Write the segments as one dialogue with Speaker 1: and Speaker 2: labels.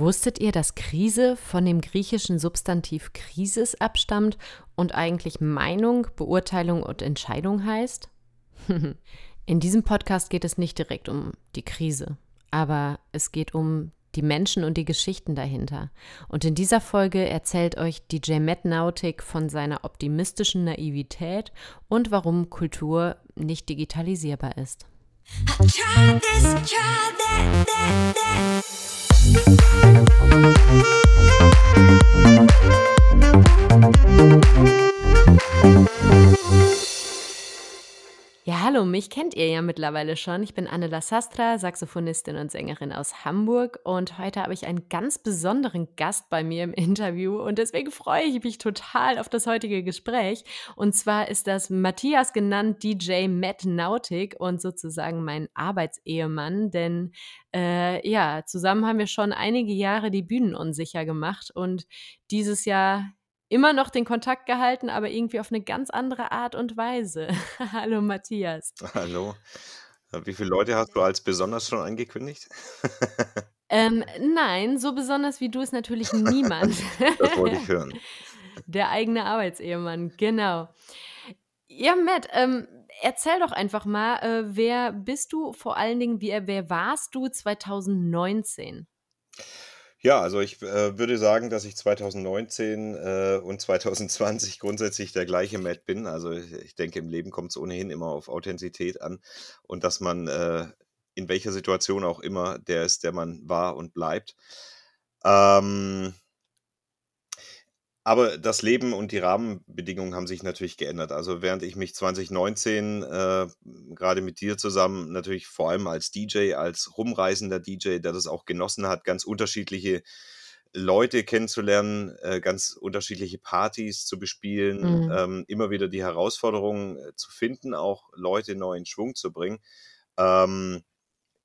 Speaker 1: Wusstet ihr, dass Krise von dem griechischen Substantiv Krisis abstammt und eigentlich Meinung, Beurteilung und Entscheidung heißt? In diesem Podcast geht es nicht direkt um die Krise, aber es geht um die Menschen und die Geschichten dahinter. Und in dieser Folge erzählt euch DJ Matt Nautic von seiner optimistischen Naivität und warum Kultur nicht digitalisierbar ist. I tried this, tried that, that, that. Thank you. Ja, hallo, mich kennt ihr ja mittlerweile schon. Ich bin Anne Sastra, Saxophonistin und Sängerin aus Hamburg und heute habe ich einen ganz besonderen Gast bei mir im Interview und deswegen freue ich mich total auf das heutige Gespräch. Und zwar ist das Matthias genannt DJ Matt Nautic und sozusagen mein Arbeitsehemann, denn äh, ja, zusammen haben wir schon einige Jahre die Bühnen unsicher gemacht und dieses Jahr immer noch den Kontakt gehalten, aber irgendwie auf eine ganz andere Art und Weise. Hallo Matthias.
Speaker 2: Hallo. Wie viele Leute hast du als besonders schon angekündigt?
Speaker 1: ähm, nein, so besonders wie du ist natürlich niemand.
Speaker 2: das wollte ich hören.
Speaker 1: Der eigene Arbeitsehemann, genau. Ja, Matt, ähm, erzähl doch einfach mal, äh, wer bist du? Vor allen Dingen, wie, wer warst du 2019?
Speaker 2: Ja, also ich äh, würde sagen, dass ich 2019 äh, und 2020 grundsätzlich der gleiche Matt bin. Also ich, denke, im Leben kommt es ohnehin immer auf Authentizität an und dass man äh, in welcher Situation auch immer der ist, der man war und bleibt. Ähm, aber das Leben und die Rahmenbedingungen haben sich natürlich geändert. Also während ich mich 2019 äh, gerade mit dir zusammen natürlich vor allem als DJ, als rumreisender DJ, der das auch genossen hat, ganz unterschiedliche Leute kennenzulernen, äh, ganz unterschiedliche Partys zu bespielen, mhm. ähm, immer wieder die Herausforderung äh, zu finden, auch Leute neu in Schwung zu bringen. Ähm,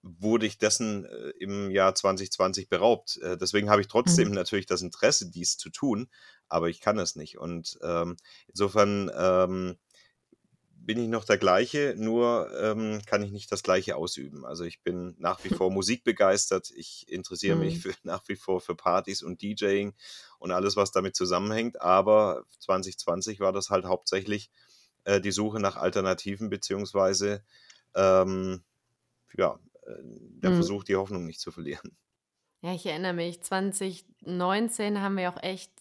Speaker 2: wurde ich dessen äh, im Jahr 2020 beraubt. Äh, deswegen habe ich trotzdem mhm. natürlich das Interesse, dies zu tun, aber ich kann es nicht. Und ähm, insofern ähm, bin ich noch der gleiche, nur ähm, kann ich nicht das gleiche ausüben. Also ich bin nach wie vor musikbegeistert, ich interessiere mhm. mich für, nach wie vor für Partys und DJing und alles, was damit zusammenhängt, aber 2020 war das halt hauptsächlich äh, die Suche nach Alternativen, beziehungsweise ähm, ja, äh, der mhm. Versuch, die Hoffnung nicht zu verlieren.
Speaker 1: Ja, ich erinnere mich, 2019 haben wir auch echt,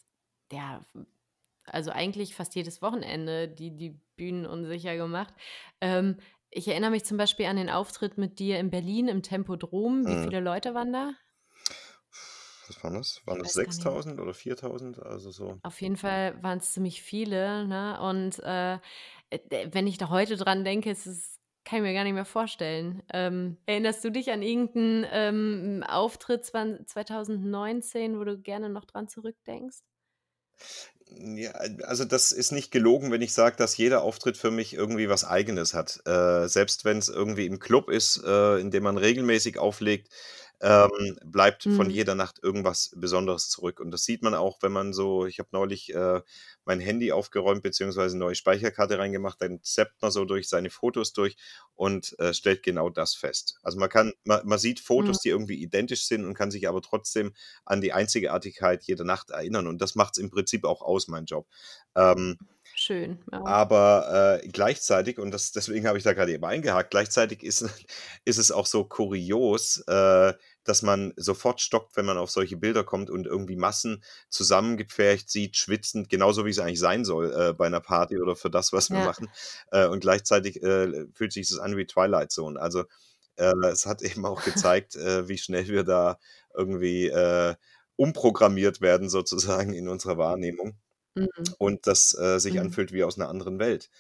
Speaker 1: ja, also eigentlich fast jedes Wochenende die, die Bühnen unsicher gemacht. Ähm, ich erinnere mich zum Beispiel an den Auftritt mit dir in Berlin im Tempodrom. Wie mhm. viele Leute waren da?
Speaker 2: Was waren das? Waren das 6000 oder 4000? Also so.
Speaker 1: Auf jeden Fall waren es ziemlich viele. Ne? Und äh, wenn ich da heute dran denke, ist es kann ich mir gar nicht mehr vorstellen. Ähm, erinnerst du dich an irgendeinen ähm, Auftritt 2019, wo du gerne noch dran zurückdenkst?
Speaker 2: Ja, also das ist nicht gelogen, wenn ich sage, dass jeder Auftritt für mich irgendwie was Eigenes hat. Äh, selbst wenn es irgendwie im Club ist, äh, in dem man regelmäßig auflegt, ähm, bleibt von mhm. jeder Nacht irgendwas Besonderes zurück. Und das sieht man auch, wenn man so, ich habe neulich äh, mein Handy aufgeräumt beziehungsweise eine neue Speicherkarte reingemacht, dann zappt man so durch seine Fotos durch und äh, stellt genau das fest. Also man kann, man, man sieht Fotos, mhm. die irgendwie identisch sind und kann sich aber trotzdem an die Einzigartigkeit jeder Nacht erinnern. Und das macht es im Prinzip auch aus, mein Job. Ähm,
Speaker 1: Schön.
Speaker 2: Ja. Aber äh, gleichzeitig, und das, deswegen habe ich da gerade eben eingehakt, gleichzeitig ist, ist es auch so kurios, äh, dass man sofort stockt, wenn man auf solche Bilder kommt und irgendwie Massen zusammengepfercht sieht, schwitzend, genauso wie es eigentlich sein soll äh, bei einer Party oder für das, was wir ja. machen. Äh, und gleichzeitig äh, fühlt sich das an wie Twilight Zone. Also äh, es hat eben auch gezeigt, äh, wie schnell wir da irgendwie äh, umprogrammiert werden, sozusagen in unserer Wahrnehmung. Mhm. Und das sich mhm. anfühlt wie aus einer anderen Welt.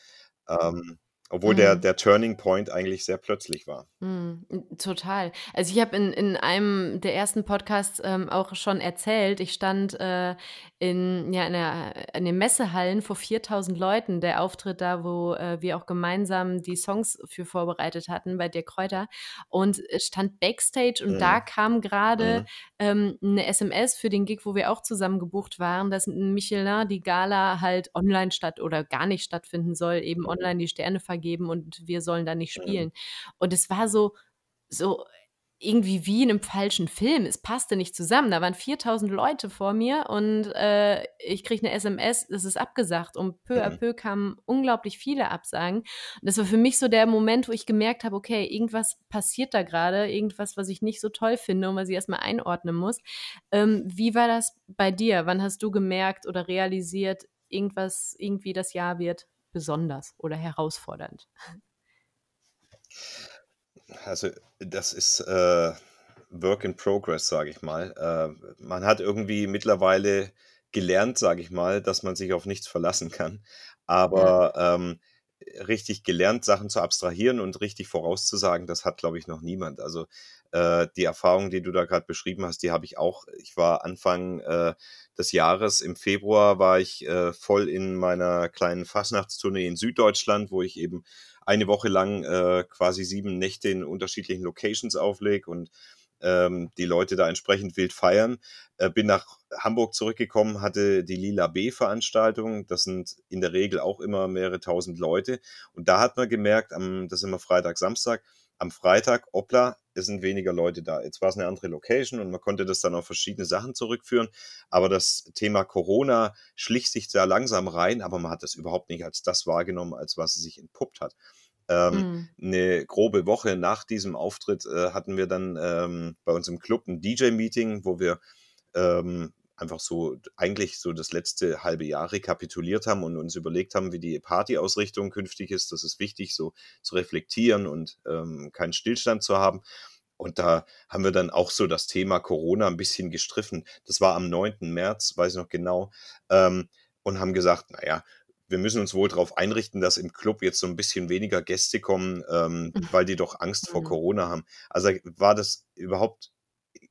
Speaker 2: Ähm, obwohl der, mhm. der Turning Point eigentlich sehr plötzlich war.
Speaker 1: Mhm, total. Also ich habe in, in einem der ersten Podcasts ähm, auch schon erzählt, ich stand äh, in, ja, in, der, in den Messehallen vor 4000 Leuten, der Auftritt da, wo äh, wir auch gemeinsam die Songs für vorbereitet hatten bei Dirk Kräuter und stand Backstage und mhm. da kam gerade mhm. ähm, eine SMS für den Gig, wo wir auch zusammen gebucht waren, dass Michelin die Gala halt online statt oder gar nicht stattfinden soll, eben mhm. online die Sterne vergeben und wir sollen da nicht spielen. Und es war so, so irgendwie wie in 'nem falschen Film. Es passte nicht zusammen. Da waren 4.000 Leute vor mir und, äh, ich kriege 'ne SMS, es ist abgesagt und peu à
Speaker 2: Mhm.
Speaker 1: peu kamen unglaublich viele Absagen. Und das war für mich so der Moment, wo ich gemerkt habe: „Okay, irgendwas passiert da grade, irgendwas, was ich nicht so toll finde und was ich erst mal einordnen muss.“ Ähm, wie war das bei dir? Wann hast du gemerkt oder realisiert, irgendwas irgendwie das Jahr wird besonders oder herausfordernd?
Speaker 2: Also, das ist, äh, Work in Progress, sage ich mal. Äh, man hat irgendwie mittlerweile gelernt, sage ich mal, dass man sich auf nichts verlassen kann.
Speaker 1: Ja.
Speaker 2: Aber, ähm, richtig gelernt, Sachen zu abstrahieren und richtig vorauszusagen, das hat, glaube ich, noch niemand. Also, äh, die Erfahrung, die du da grad beschrieben hast, die habe ich auch. Ich war Anfang, äh, des Jahres im Februar war ich, äh, voll in meiner kleinen Fastnachtstournee in Süddeutschland, wo ich eben eine Woche lang, äh, quasi 7 Nächte in unterschiedlichen Locations auflege und, ähm, die Leute da entsprechend wild feiern. Äh, bin nach Hamburg zurückgekommen, hatte die Lila B-Veranstaltung. Das sind in der Regel auch immer mehrere 1.000 Leute. Und da hat man gemerkt, am das ist immer Freitag, Samstag, am Freitag: „Hoppla, es sind weniger Leute da.“ Jetzt war's 'ne andere Location und man konnte das dann auf verschiedene Sachen zurückführen. Aber das Thema Corona schlich sich da langsam rein, aber man hat das überhaupt nicht als das wahrgenommen, als was es sich entpuppt hat. Ähm,
Speaker 1: Mhm.
Speaker 2: 'ne grobe Woche nach diesem Auftritt, äh, hatten wir dann, ähm, bei uns im Club 'n DJ-Meeting, wo wir, ähm, einfach so eigentlich so das letzte 1/2 Jahr rekapituliert haben und uns überlegt haben, wie die Partyausrichtung künftig ist. Das ist wichtig, so zu reflektieren und, ähm, keinen Stillstand zu haben. Und da haben wir dann auch so das Thema Corona 'n bisschen gestriffen. Das war am 9. März, weiß ich noch genau, ähm, und haben gesagt: „Na ja, wir müssen uns wohl drauf einrichten, dass im Club jetzt so 'n bisschen weniger Gäste kommen, ähm, weil die doch Angst vor
Speaker 1: Mhm.
Speaker 2: Corona haben.“ Also, war das überhaupt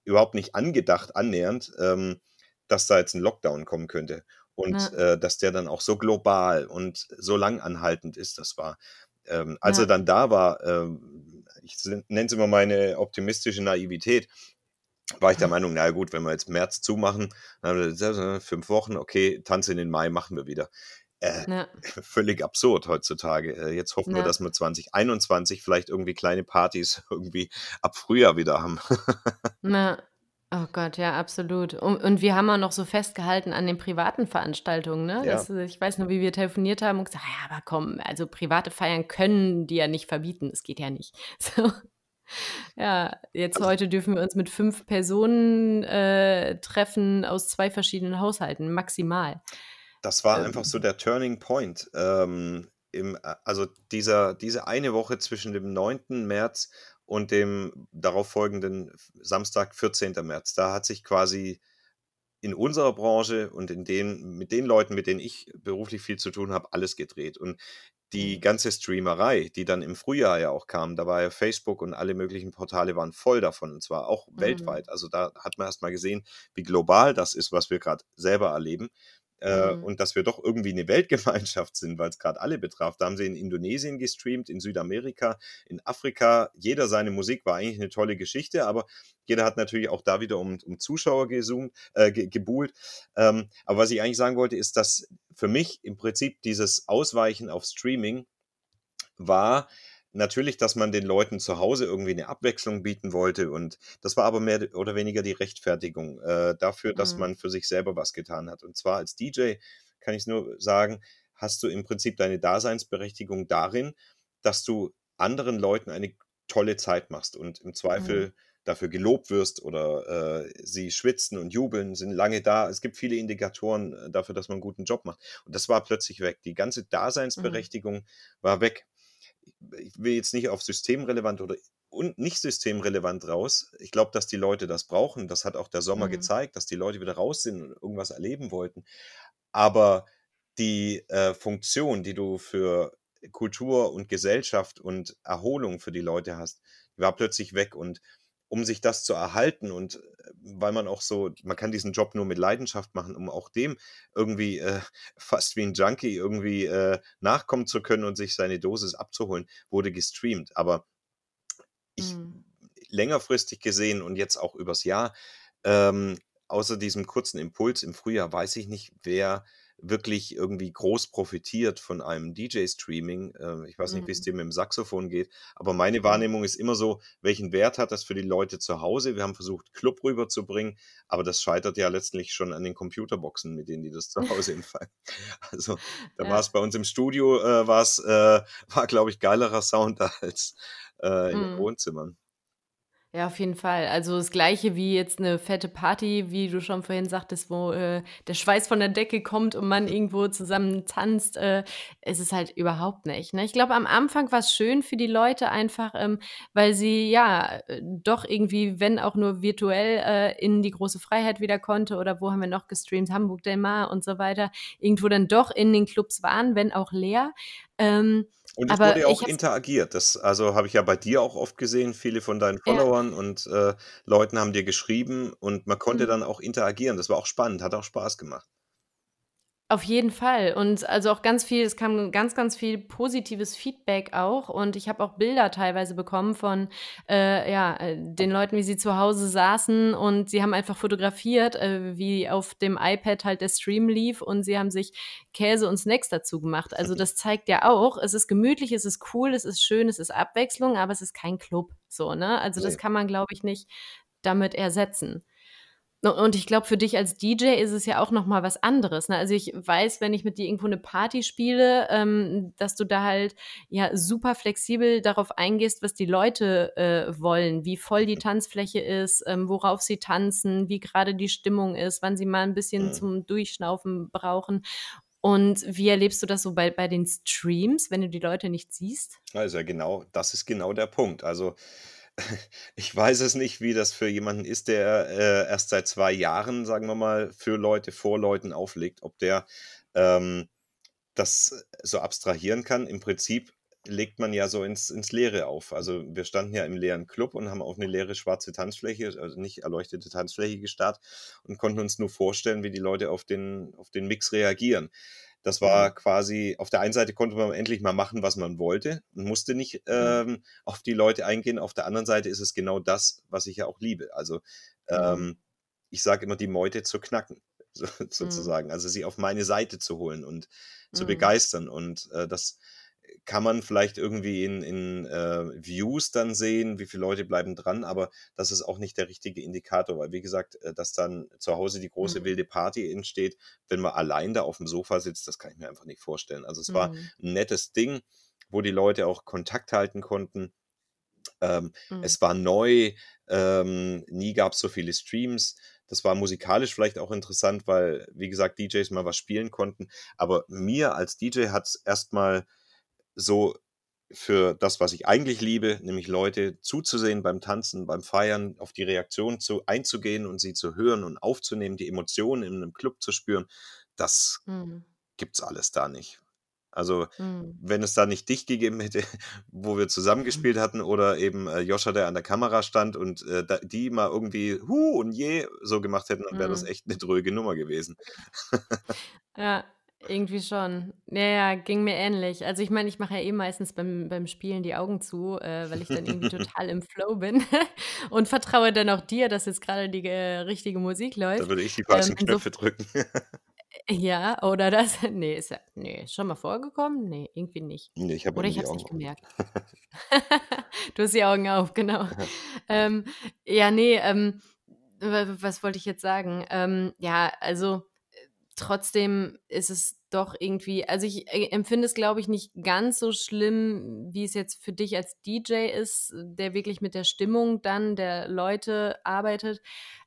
Speaker 2: überhaupt nicht angedacht annähernd, ähm, dass da jetzt 'n Lockdown kommen könnte. Und,
Speaker 1: Ja.
Speaker 2: äh, dass der dann auch so global und so lang anhaltend ist, das war ähm, als er
Speaker 1: Ja.
Speaker 2: dann da war, ähm, ich nenne es immer meine optimistische Naivität, war ich der Meinung: „Na ja gut, wenn wir jetzt März zumachen, dann 5 Wochen, okay, Tanz in den Mai machen wir wieder.“ Äh,
Speaker 1: Ja.
Speaker 2: völlig absurd heutzutage. Äh, jetzt hoffen wir,
Speaker 1: Ja.
Speaker 2: dass wir 2021 vielleicht irgendwie kleine Partys irgendwie ab Frühjahr wieder haben.
Speaker 1: Na, oh Gott, ja, absolut. Un und wir haben auch noch so festgehalten an den privaten Veranstaltungen, ne?
Speaker 2: Ja.
Speaker 1: Das äh, ich weiß noch, wie wir telefoniert haben und gesagt: „Ja, aber komm, also private Feiern können die ja nicht verbieten. Es geht ja nicht.“ So. Ja, jetzt
Speaker 2: Also
Speaker 1: heute dürfen wir uns mit 5 Personen, äh, treffen aus 2 verschiedenen Haushalten, maximal.
Speaker 2: Das war einfach so
Speaker 1: Ähm
Speaker 2: der Turning Point, ähm, im a also dieser diese eine Woche zwischen dem 9. März und dem darauf folgenden F Samstag, 14. März. Da hat sich quasi in unserer Branche und in den mit den Leuten, mit denen ich beruflich viel zu tun habe, alles gedreht. Und die
Speaker 1: Mhm.
Speaker 2: ganze Streamerei, die dann im Frühjahr ja auch kam, da war ja Facebook und alle möglichen Portale waren voll davon, und zwar auch
Speaker 1: Mhm.
Speaker 2: weltweit. Also, da hat man erst mal gesehen, wie global das ist, was wir grad selber erleben, äh,
Speaker 1: Mhm.
Speaker 2: und dass wir doch irgendwie 'ne Weltgemeinschaft sind, weil's grad alle betraf. Da haben sie in Indonesien gestreamt, in Südamerika, in Afrika. Jeder seine Musik, war eigentlich 'ne tolle Geschichte, aber jeder hat natürlich auch da wieder um um Zuschauer gesummt äh, ge gebuhlt. Ähm, aber was ich eigentlich sagen wollte, ist, dass für mich im Prinzip dieses Ausweichen auf Streaming war natürlich, dass man den Leuten zu Hause irgendwie 'ne Abwechslung bieten wollte und das war aber mehr oder weniger die Rechtfertigung, äh, dafür, dass
Speaker 1: Mhm.
Speaker 2: man für sich selber was getan hat. Und zwar als DJ kann ich's nur sagen, hast du im Prinzip deine Daseinsberechtigung darin, dass du anderen Leuten eine tolle Zeit machst und im
Speaker 1: Mhm.
Speaker 2: Zweifel dafür gelobt wirst oder, äh, sie schwitzen und jubeln, sind lange da. Es gibt viele Indikatoren, äh, dafür, dass man 'n guten Job macht. Und das war plötzlich weg. Die ganze
Speaker 1: Mhm.
Speaker 2: Daseinsberechtigung war weg. Ich will jetzt nicht auf systemrelevant oder und nicht systemrelevant raus. Ich glaube, dass die Leute das brauchen. Das hat auch der Sommer
Speaker 1: Mhm.
Speaker 2: gezeigt, dass die Leute wieder raus sind und irgendwas erleben wollten. Aber die, äh, Funktion, die du für Kultur und Gesellschaft und Erholung für die Leute hast, war plötzlich weg. Und um sich das zu erhalten und, äh, weil man auch so man kann diesen Job nur mit Leidenschaft machen, um auch dem irgendwie, äh, fast wie 'n Junkie irgendwie, äh, nachkommen zu können und sich seine Dosis abzuholen, wurde gestreamt. Aber ich
Speaker 1: Mhm.
Speaker 2: längerfristig gesehen und jetzt auch übers Jahr, ähm, außer diesem kurzen Impuls im Frühjahr weiß ich nicht, wer wirklich irgendwie groß profitiert von einem DJ-Streaming. Äh, ich weiß nicht, wie es
Speaker 1: Mhm.
Speaker 2: dir mit dem Saxophon geht, aber meine
Speaker 1: Mhm.
Speaker 2: Wahrnehmung ist immer so, welchen Wert hat das für die Leute zu Hause? Wir haben versucht, Club rüberzubringen, aber das scheitert ja letztlich schon an den Computerboxen, mit denen die das zu Hause empfangen. Also, da war
Speaker 1: Ja.
Speaker 2: es bei uns im Studio, äh, war's, äh war, glaube ich, geilerer Sound als, äh, in den
Speaker 1: Mhm.
Speaker 2: Wohnzimmern.
Speaker 1: Ja, auf jeden Fall. Also, das Gleiche wie jetzt 'ne fette Party, wie du schon vorhin sagtest, wo, äh, der Schweiß von der Decke kommt und man irgendwo zusammen tanzt, äh, ist es halt überhaupt nicht, ne? Ich glaube, am Anfang war's schön für die Leute einfach, ähm, weil sie, ja, äh, doch irgendwie, wenn auch nur virtuell, äh, in die große Freiheit wieder konnte oder wo haben wir noch gestreamt? Hamburg Del Mar und so weiter, irgendwo dann doch in den Clubs waren, wenn auch leer. Ähm,
Speaker 2: Und es wurde ja auch interagiert. Das also, habe ich ja bei dir auch oft gesehen. Viele von deinen
Speaker 1: Ja.
Speaker 2: Followern und, äh, Leuten haben dir geschrieben und man konnte
Speaker 1: Mhm.
Speaker 2: dann auch interagieren. Das war auch spannend, hat auch Spaß gemacht.
Speaker 1: Auf jeden Fall und also auch ganz viel es kam ganz, ganz viel positives Feedback auch und ich habe auch Bilder teilweise bekommen von, äh, ja, äh, den Leuten, wie sie zu Hause saßen und sie haben einfach fotografiert, äh, wie auf dem iPad halt der Stream lief und sie haben sich Käse und Snacks dazu gemacht. Also, das zeigt ja auch, es ist gemütlich, es ist cool, es ist schön, es ist Abwechslung, aber es ist kein Club so, ne? Also, das kann man, glaube ich, nicht damit ersetzen. Und ich glaube, für dich als DJ ist es ja auch noch mal was anderes, ne? Also, ich weiß, wenn ich mit dir irgendwo 'ne Party spiele, ähm, dass du da halt, ja, super flexibel darauf eingehst, was die Leute, äh, wollen, wie voll die Tanzfläche ist, ähm, worauf sie tanzen, wie grade die Stimmung ist, wann sie mal 'n bisschen
Speaker 2: Mhm.
Speaker 1: zum Durchschnaufen brauchen. Und wie erlebst du das so bei bei den Streams, wenn du die Leute nicht siehst?
Speaker 2: Also, genau das ist genau der Punkt. Also, ich weiß es nicht, wie das für jemanden ist, der, äh, erst seit 2 Jahren, sagen wir mal, für Leute vor Leuten auflegt, ob der, ähm, das so abstrahieren kann. Im Prinzip legt man ja so ins ins Leere auf. Also, wir standen ja im leeren Club und haben auf 'ne leere schwarze Tanzfläche, also nicht erleuchtete Tanzfläche gestarrt und konnten uns nur vorstellen, wie die Leute auf den auf den Mix reagieren. Das war
Speaker 1: Mhm.
Speaker 2: quasi auf der einen Seite konnte man endlich mal machen, was man wollte und musste nicht,
Speaker 1: Mhm.
Speaker 2: ähm, auf die Leute eingehen. Auf der anderen Seite ist es genau das, was ich ja auch liebe. Also,
Speaker 1: Mhm.
Speaker 2: ähm, ich sage immer, die Meute zu knacken, so sozusagen. Also, sie auf meine Seite zu holen und zu begeistern. Und, äh, das kann man vielleicht irgendwie in in, äh, Views dann sehen, wie viele Leute bleiben dran, aber das ist auch nicht der richtige Indikator, weil wie gesagt, äh, dass dann zu Hause die große
Speaker 1: Mhm.
Speaker 2: wilde Party entsteht, wenn man allein da aufm Sofa sitzt, das kann ich mir einfach nicht vorstellen. Also, es war
Speaker 1: Mhm.
Speaker 2: 'n nettes Ding, wo die Leute auch Kontakt halten konnten. Ähm,
Speaker 1: Mhm.
Speaker 2: es war neu, ähm, nie gab's so viele Streams. Das war musikalisch vielleicht auch interessant, weil, wie gesagt, DJs mal was spielen konnten. Aber mir als DJ hat's erst mal so für das, was ich eigentlich liebe, nämlich Leute zuzusehen beim Tanzen, beim Feiern, auf die Reaktion zu einzugehen und sie zu hören und aufzunehmen, die Emotionen in 'nem Club zu spüren, das
Speaker 1: Mhm.
Speaker 2: gibt's alles da nicht. Also,
Speaker 1: Mhm.
Speaker 2: wenn es da nicht dich gegeben hätte, wo wir zusammen gespielt hatten oder eben, äh, Joscha, der an der Kamera stand und, äh, da die mal irgendwie „Hu“ und „Je“ so gemacht hätten, dann wäre das
Speaker 1: Mhm.
Speaker 2: echt 'ne dröge Nummer gewesen.
Speaker 1: Ja, irgendwie schon. Ja, ja, ging mir ähnlich. Also, ich meine, ich mache ja eh meistens beim beim Spielen die Augen zu, äh, weil ich dann irgendwie total im Flow bin und vertraue dann auch dir, dass jetzt grade die, äh, richtige Musik
Speaker 2: Da
Speaker 1: läuft.
Speaker 2: würde ich die
Speaker 1: Ähm,
Speaker 2: falschen
Speaker 1: insof
Speaker 2: Knöpfe drücken.
Speaker 1: Äh, ja, oder das ne, ist ja ne, ist schon mal vorgekommen? Ne, irgendwie nicht.
Speaker 2: Ne, ich
Speaker 1: Oder ich habe es nicht gemerkt. Du hast die Augen auf, genau. Ähm, ja, ne, ähm, was wollte ich jetzt sagen? Ähm, ja, also, trotzdem ist es doch irgendwie also, ich, äh, empfinde es, glaube ich, nicht ganz so schlimm, wie es jetzt für dich als DJ ist, der wirklich mit der Stimmung dann der Leute arbeitet.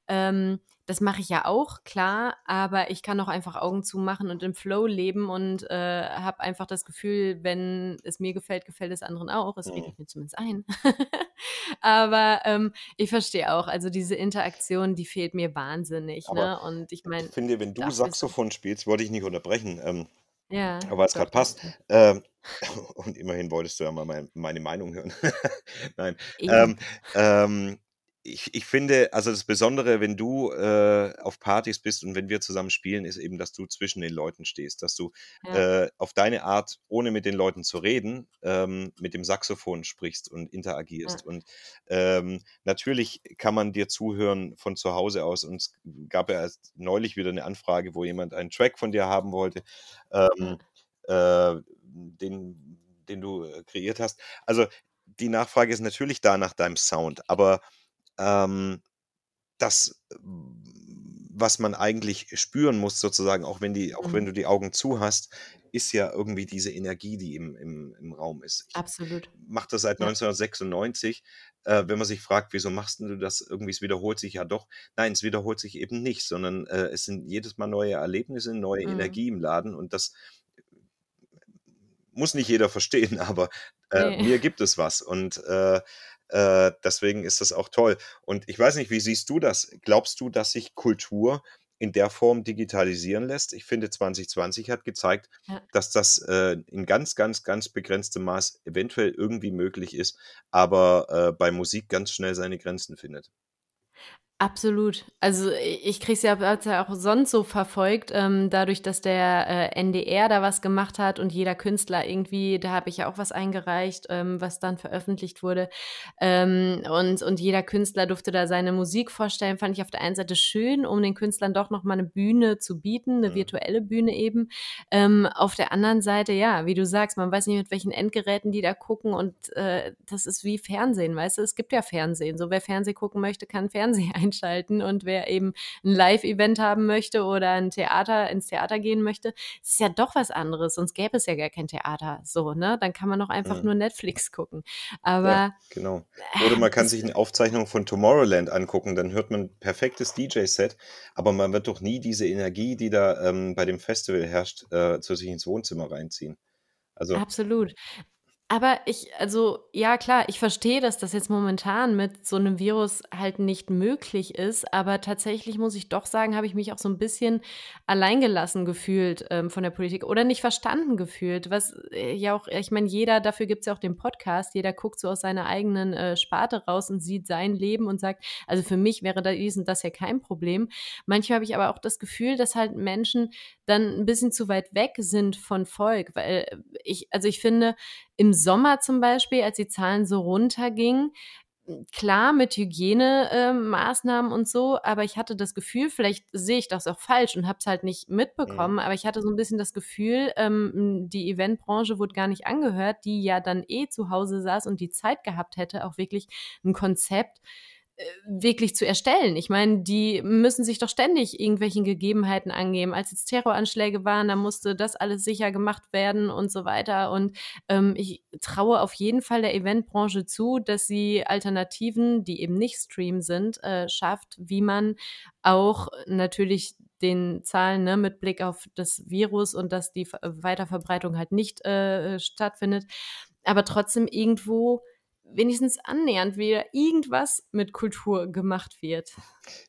Speaker 1: Ähm, das mache ich ja auch, klar, aber ich kann auch einfach Augen zumachen und im Flow leben und, äh, habe einfach das Gefühl, wenn es mir gefällt, gefällt es anderen auch. Das rede
Speaker 2: Mhm.
Speaker 1: ich mir zumindest ein. Aber, ähm, ich verstehe auch, also, diese Interaktion, die fehlt mir wahnsinnig,
Speaker 2: Aber
Speaker 1: ne? Und ich
Speaker 2: ich
Speaker 1: meine,
Speaker 2: finde, wenn du Saxophon spielst wollte dich nicht unterbrechen, ähm,
Speaker 1: Ja,
Speaker 2: aber
Speaker 1: das ist
Speaker 2: passt, ähm, und immerhin wolltest du ja mal mein meine Meinung hören. Nein, ähm, ähm, ich, ich finde, also das Besondere, wenn du äh, auf Partys bist und wenn wir zusammen spielen, ist eben, dass du zwischen den Leuten stehst, dass du
Speaker 1: Ja.
Speaker 2: äh, auf deine Art, ohne mit den Leuten zu reden, ähm, mit dem Saxophon sprichst und
Speaker 1: Ja.
Speaker 2: interagierst. Und ähm, natürlich kann man dir zuhören von zu Hause aus. Und es gab ja erst neulich wieder eine Anfrage, wo jemand einen Track von dir haben wollte,
Speaker 1: Ja.
Speaker 2: ähm, äh, den, den du äh, kreiert hast. Also die Nachfrage ist natürlich da nach deinem Sound, aber ähm, das, was man eigentlich spüren muss, sozusagen, auch wenn die, auch wenn
Speaker 1: Mhm.
Speaker 2: du die Augen zu hast, ist ja irgendwie diese Energie, die im, im, im Raum ist. Ich
Speaker 1: Absolut.
Speaker 2: mache das seit
Speaker 1: Ja.
Speaker 2: 1996. Äh, wenn man sich fragt, wieso machst du das irgendwie, es wiederholt sich ja doch. Nein, es wiederholt sich eben nicht, sondern äh, es sind jedes Mal neue Erlebnisse, neue
Speaker 1: Mhm.
Speaker 2: Energie im Laden und das muss nicht jeder verstehen, aber äh,
Speaker 1: Ne.
Speaker 2: mir gibt es was und äh, äh, deswegen ist das auch toll. Und ich weiß nicht, wie siehst du das? Glaubst du, dass sich Kultur in der Form digitalisieren lässt? Ich finde, 2020 hat gezeigt,
Speaker 1: Ja.
Speaker 2: dass das äh, in ganz, ganz, ganz begrenztem Maß eventuell irgendwie möglich ist, aber äh, bei Musik ganz schnell seine Grenzen findet.
Speaker 1: Absolut. Also, ich kriege es ja ja auch sonst so verfolgt, ähm, dadurch, dass der, äh, NDR da was gemacht hat und jeder Künstler irgendwie da habe ich ja auch was eingereicht, ähm, was dann veröffentlicht wurde. Ähm, und und jeder Künstler durfte da seine Musik vorstellen. Fand ich auf der einen Seite schön, um den Künstlern doch noch mal 'ne Bühne zu bieten, 'ne
Speaker 2: Mhm.
Speaker 1: virtuelle Bühne eben. Ähm, auf der anderen Seite, ja, wie du sagst, man weiß nicht, mit welchen Endgeräten die da gucken und, äh, das ist wie Fernsehen, weißt du? Es gibt ja Fernsehen. So, wer Fernsehen gucken möchte, kann Fernsehen einschalten und wer eben 'n Live-Event haben möchte oder 'n Theater ins Theater gehen möchte, ist ja doch was anderes, sonst gäbe es ja gar kein Theater so, ne? Dann kann man auch einfach
Speaker 2: Mhm.
Speaker 1: nur Netflix gucken.
Speaker 2: Ja,
Speaker 1: Aber,
Speaker 2: genau. Oder man kann sich 'ne Aufzeichnung von Tomorrowland angucken, dann hört man perfektes DJ-Set, aber man wird doch nie diese Energie, die da, ähm, bei dem Festival herrscht, äh, zu sich ins Wohnzimmer reinziehen. Also
Speaker 1: Absolut. Aber ich also, ja klar, ich verstehe, dass das jetzt momentan mit so 'nem Virus halt nicht möglich ist, aber tatsächlich muss ich doch sagen, habe ich mich auch so 'n bisschen alleingelassen gefühlt, ähm, von der Politik oder nicht verstanden gefühlt, was, äh, ja auch ich meine, jeder dafür gibt's ja auch den Podcast, jeder guckt so aus seiner eigenen, äh, Sparte raus und sieht sein Leben und sagt: „Also, für mich wäre da das ja kein Problem.“ Manchmal habe ich aber auch das Gefühl, dass halt Menschen dann 'n bisschen zu weit weg sind von Volk, weil ich also, ich finde, im Sommer zum Beispiel, als die Zahlen so runtergingen klar, mit Hygiene, ähm, Maßnahmen und so, aber ich hatte das Gefühl, vielleicht sehe ich das auch falsch und habe es halt nicht
Speaker 2: Mhm.
Speaker 1: mitbekommen, aber ich hatte so 'n bisschen das Gefühl, ähm, hm, die Eventbranche wurde gar nicht angehört, die ja dann eh zu Hause saß und die Zeit gehabt hätte, auch wirklich 'n Konzept, äh, wirklich zu erstellen. Ich meine, die müssen sich doch ständig irgendwelchen Gegebenheiten angeben. Als jetzt Terroranschläge waren, da musste das alles sicher gemacht werden und so weiter. Und, ähm, ich traue auf jeden Fall der Eventbranche zu, dass sie Alternativen, die eben nicht Stream sind, äh, schafft, wie man auch natürlich den Zahlen, ne, mit Blick auf das Virus und dass die Ver Weiterverbreitung halt nicht, äh, stattfindet, aber trotzdem irgendwo wenigstens annähernd wieder irgendwas mit Kultur gemacht wird.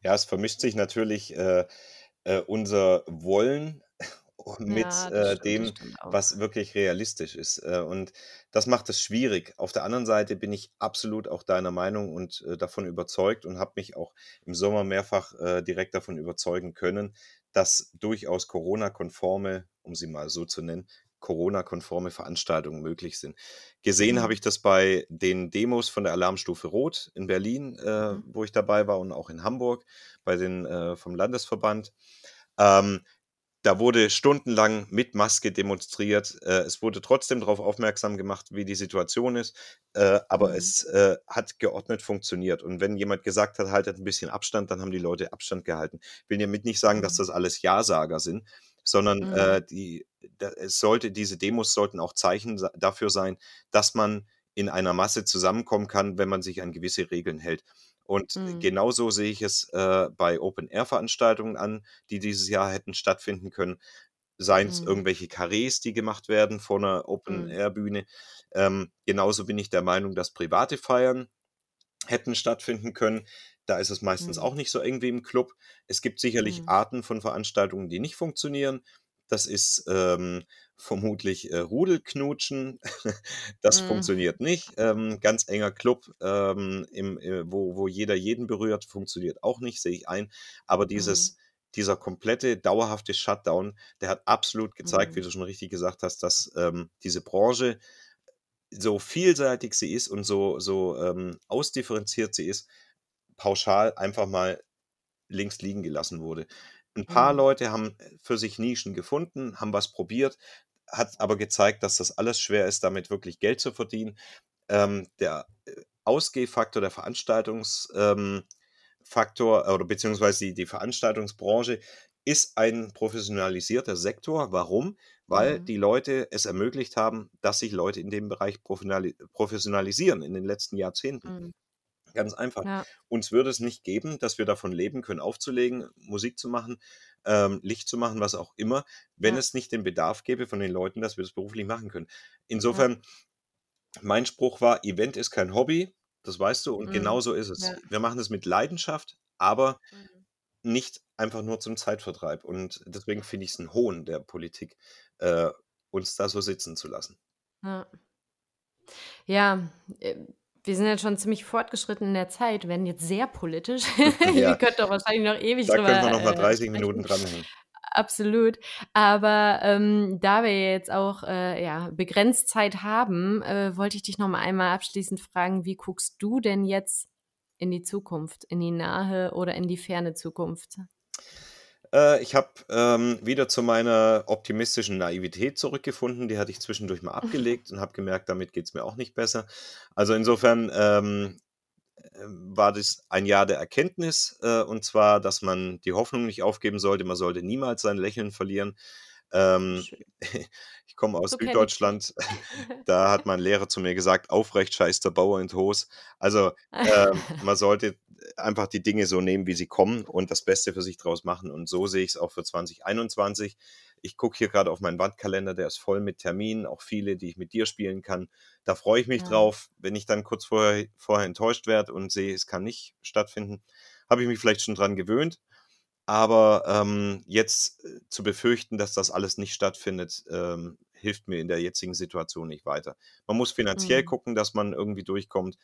Speaker 2: Ja, es vermischt sich natürlich, äh, äh, unser Wollen mit,
Speaker 1: Ja,
Speaker 2: äh,
Speaker 1: stimmt,
Speaker 2: dem, was wirklich realistisch ist. Äh, und das macht es schwierig. Auf der anderen Seite bin ich absolut auch deiner Meinung und, äh, davon überzeugt und habe mich auch im Sommer mehrfach, äh, direkt davon überzeugen können, dass durchaus Corona-konforme, um sie mal so zu nennen, Corona-konforme Veranstaltungen möglich sind. Gesehen habe
Speaker 1: Mhm.
Speaker 2: ich das bei den Demos von der Alarmstufe Rot in Berlin, äh,
Speaker 1: Mhm.
Speaker 2: wo ich dabei war und auch in Hamburg bei den, äh vom Landesverband. Ähm, da wurde stundenlang mit Maske demonstriert. Äh, es wurde trotzdem drauf aufmerksam gemacht, wie die Situation ist, äh, aber
Speaker 1: Mhm.
Speaker 2: es, äh, hat geordnet funktioniert. Und wenn jemand gesagt hat: „Haltet 'n bisschen Abstand“, dann haben die Leute Abstand gehalten. Will hiermit nicht sagen, dass
Speaker 1: Mhm.
Speaker 2: das alles Ja-Sager sind, sondern,
Speaker 1: Mhm.
Speaker 2: äh, die da es sollte diese Demos sollten auch Zeichen dafür sein, dass man in einer Masse zusammenkommen kann, wenn man sich an gewisse Regeln hält. Und
Speaker 1: Mhm.
Speaker 2: genauso sehe ich es, äh, bei Open-Air-Veranstaltungen an, die dieses Jahr hätten stattfinden können, seien's
Speaker 1: Mhm.
Speaker 2: irgendwelche Karrees, die gemacht werden vor 'ner
Speaker 1: Mhm.
Speaker 2: Open-Air-Bühne. Ähm, genauso bin ich der Meinung, dass private Feiern hätten stattfinden können. Da ist es meistens
Speaker 1: Mhm.
Speaker 2: auch nicht so eng wie im Club. Es gibt sicherlich
Speaker 1: Mhm.
Speaker 2: Arten von Veranstaltungen, die nicht funktionieren. Das ist ähm, vermutlich äh, Rudelknutschen. das
Speaker 1: Mhm.
Speaker 2: funktioniert nicht. Ähm, ganz enger Club, ähm, im, äh, wo, wo jeder jeden berührt, funktioniert auch nicht, sehe ich ein. Aber
Speaker 1: Mhm.
Speaker 2: dieses, dieser komplette, dauerhafte Shutdown, der hat absolut gezeigt, wie
Speaker 1: Mhm.
Speaker 2: du schon richtig gesagt hast, dass ähm, diese Branche so vielseitig sie ist und so, so ähm, ausdifferenziert sie ist, pauschal einfach mal links liegen gelassen wurde. Ein paar
Speaker 1: Mhm.
Speaker 2: Leute haben für sich Nischen gefunden, haben was probiert, hat aber gezeigt, dass das alles schwer ist, damit wirklich Geld zu verdienen. Ähm, der äh, Ausgehfaktor, der Veranstaltungs, ähm, Faktor oder beziehungsweise die, die Veranstaltungsbranche ist ein professionalisierter Sektor. Warum? Weil
Speaker 1: Mhm.
Speaker 2: die Leute es ermöglicht haben, dass sich Leute in dem Bereich professionali professionalisieren in den letzten Jahrzehnten.
Speaker 1: Mhm.
Speaker 2: Ganz einfach.
Speaker 1: Ja.
Speaker 2: Uns würde es nicht geben, dass wir davon leben können, aufzulegen, Musik zu machen, ähm, Licht zu machen, was auch immer, wenn
Speaker 1: Ja.
Speaker 2: es nicht den Bedarf gäbe von den Leuten, dass wir das beruflich machen können.
Speaker 1: Ja.
Speaker 2: Insofern, mein Spruch war, Event ist kein Hobby, das weißt du, und
Speaker 1: Mhm.
Speaker 2: genau so ist es.
Speaker 1: Ja.
Speaker 2: Wir machen es mit Leidenschaft, aber
Speaker 1: Mhm.
Speaker 2: nicht einfach nur zum Zeitvertreib. Und deswegen finde ich es ein Hohn der Politik, äh, uns da so sitzen zu lassen.
Speaker 1: Ja. Ja, äh, wir sind jetzt schon ziemlich fortgeschritten in der Zeit, werden jetzt sehr politisch.
Speaker 2: Ja.
Speaker 1: Ihr könnt doch wahrscheinlich noch ewig
Speaker 2: Da
Speaker 1: drüber
Speaker 2: könnten wir noch mal
Speaker 1: äh,
Speaker 2: 30
Speaker 1: sprechen.
Speaker 2: Minuten dranhängen.
Speaker 1: Absolut. Aber ähm, da wir jetzt auch äh, ja, begrenzt Zeit haben, äh, wollte ich dich noch mal einmal abschließend fragen, wie guckst du denn jetzt in die Zukunft, in die nahe oder in die ferne Zukunft?
Speaker 2: Äh, ich habe ähm, wieder zu meiner optimistischen Naivität zurückgefunden. Die hatte ich zwischendurch mal abgelegt und habe gemerkt, damit geht es mir auch nicht besser. Also insofern ähm, ähm, war das ein Jahr der Erkenntnis, äh, und zwar, dass man die Hoffnung nicht aufgeben sollte. Man sollte niemals sein Lächeln verlieren. Ähm, ich komme aus
Speaker 1: So
Speaker 2: Süddeutschland. Da hat mein Lehrer zu mir gesagt, aufrecht scheißt der Bauer in Hose. Also ähm, man sollte einfach die Dinge so nehmen, wie sie kommen und das Beste für sich draus machen. Und so sehe ich es auch für 2021. Ich gucke hier gerade auf meinen Wandkalender, der ist voll mit Terminen, auch viele, die ich mit dir spielen kann. Da freue ich mich
Speaker 1: Ja.
Speaker 2: drauf. Wenn ich dann kurz vorher, vorher enttäuscht werde und sehe, es kann nicht stattfinden, habe ich mich vielleicht schon dran gewöhnt. Aber ähm, jetzt äh, zu befürchten, dass das alles nicht stattfindet, ähm, hilft mir in der jetzigen Situation nicht weiter. Man muss finanziell
Speaker 1: Mhm.
Speaker 2: gucken, dass man irgendwie durchkommt.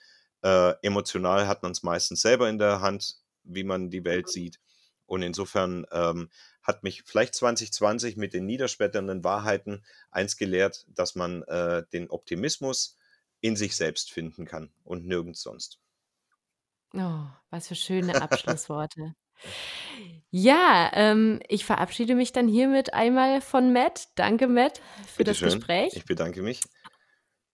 Speaker 2: Äh, emotional hat man es meistens selber in der Hand, wie man die Welt
Speaker 1: Mhm.
Speaker 2: sieht. Und insofern ähm, hat mich vielleicht 2020 mit den niederschmetternden Wahrheiten eins gelehrt, dass man äh, den Optimismus in sich selbst finden kann und nirgends sonst.
Speaker 1: Oh, was für schöne Abschlussworte. Ja, ähm, ich verabschiede mich dann hiermit einmal von Matt. Danke, Matt, für das
Speaker 2: Bitteschön.
Speaker 1: Gespräch.
Speaker 2: Ich bedanke mich.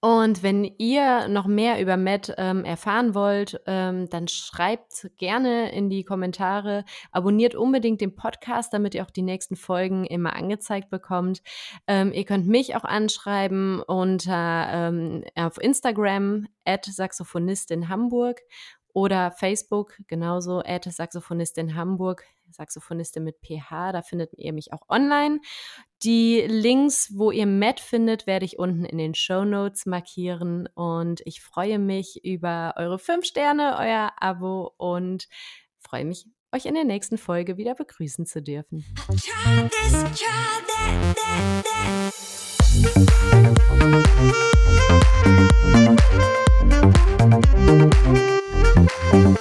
Speaker 1: Und wenn ihr noch mehr über Matt ähm, erfahren wollt, ähm, dann schreibt gerne in die Kommentare. Abonniert unbedingt den Podcast, damit ihr auch die nächsten Folgen immer angezeigt bekommt. Ähm, ihr könnt mich auch anschreiben unter ähm, auf Instagram at Saxophonistin Hamburg oder Facebook, genauso Ad Saxophonistin Hamburg, Saxophonistin mit PH, da findet ihr mich auch online. Die Links, wo ihr Matt findet, werde ich unten in den Show Notes markieren und ich freue mich über eure 5 Sterne, euer Abo und freue mich, euch in der nächsten Folge wieder begrüßen zu dürfen.
Speaker 3: Thank you. Thank you.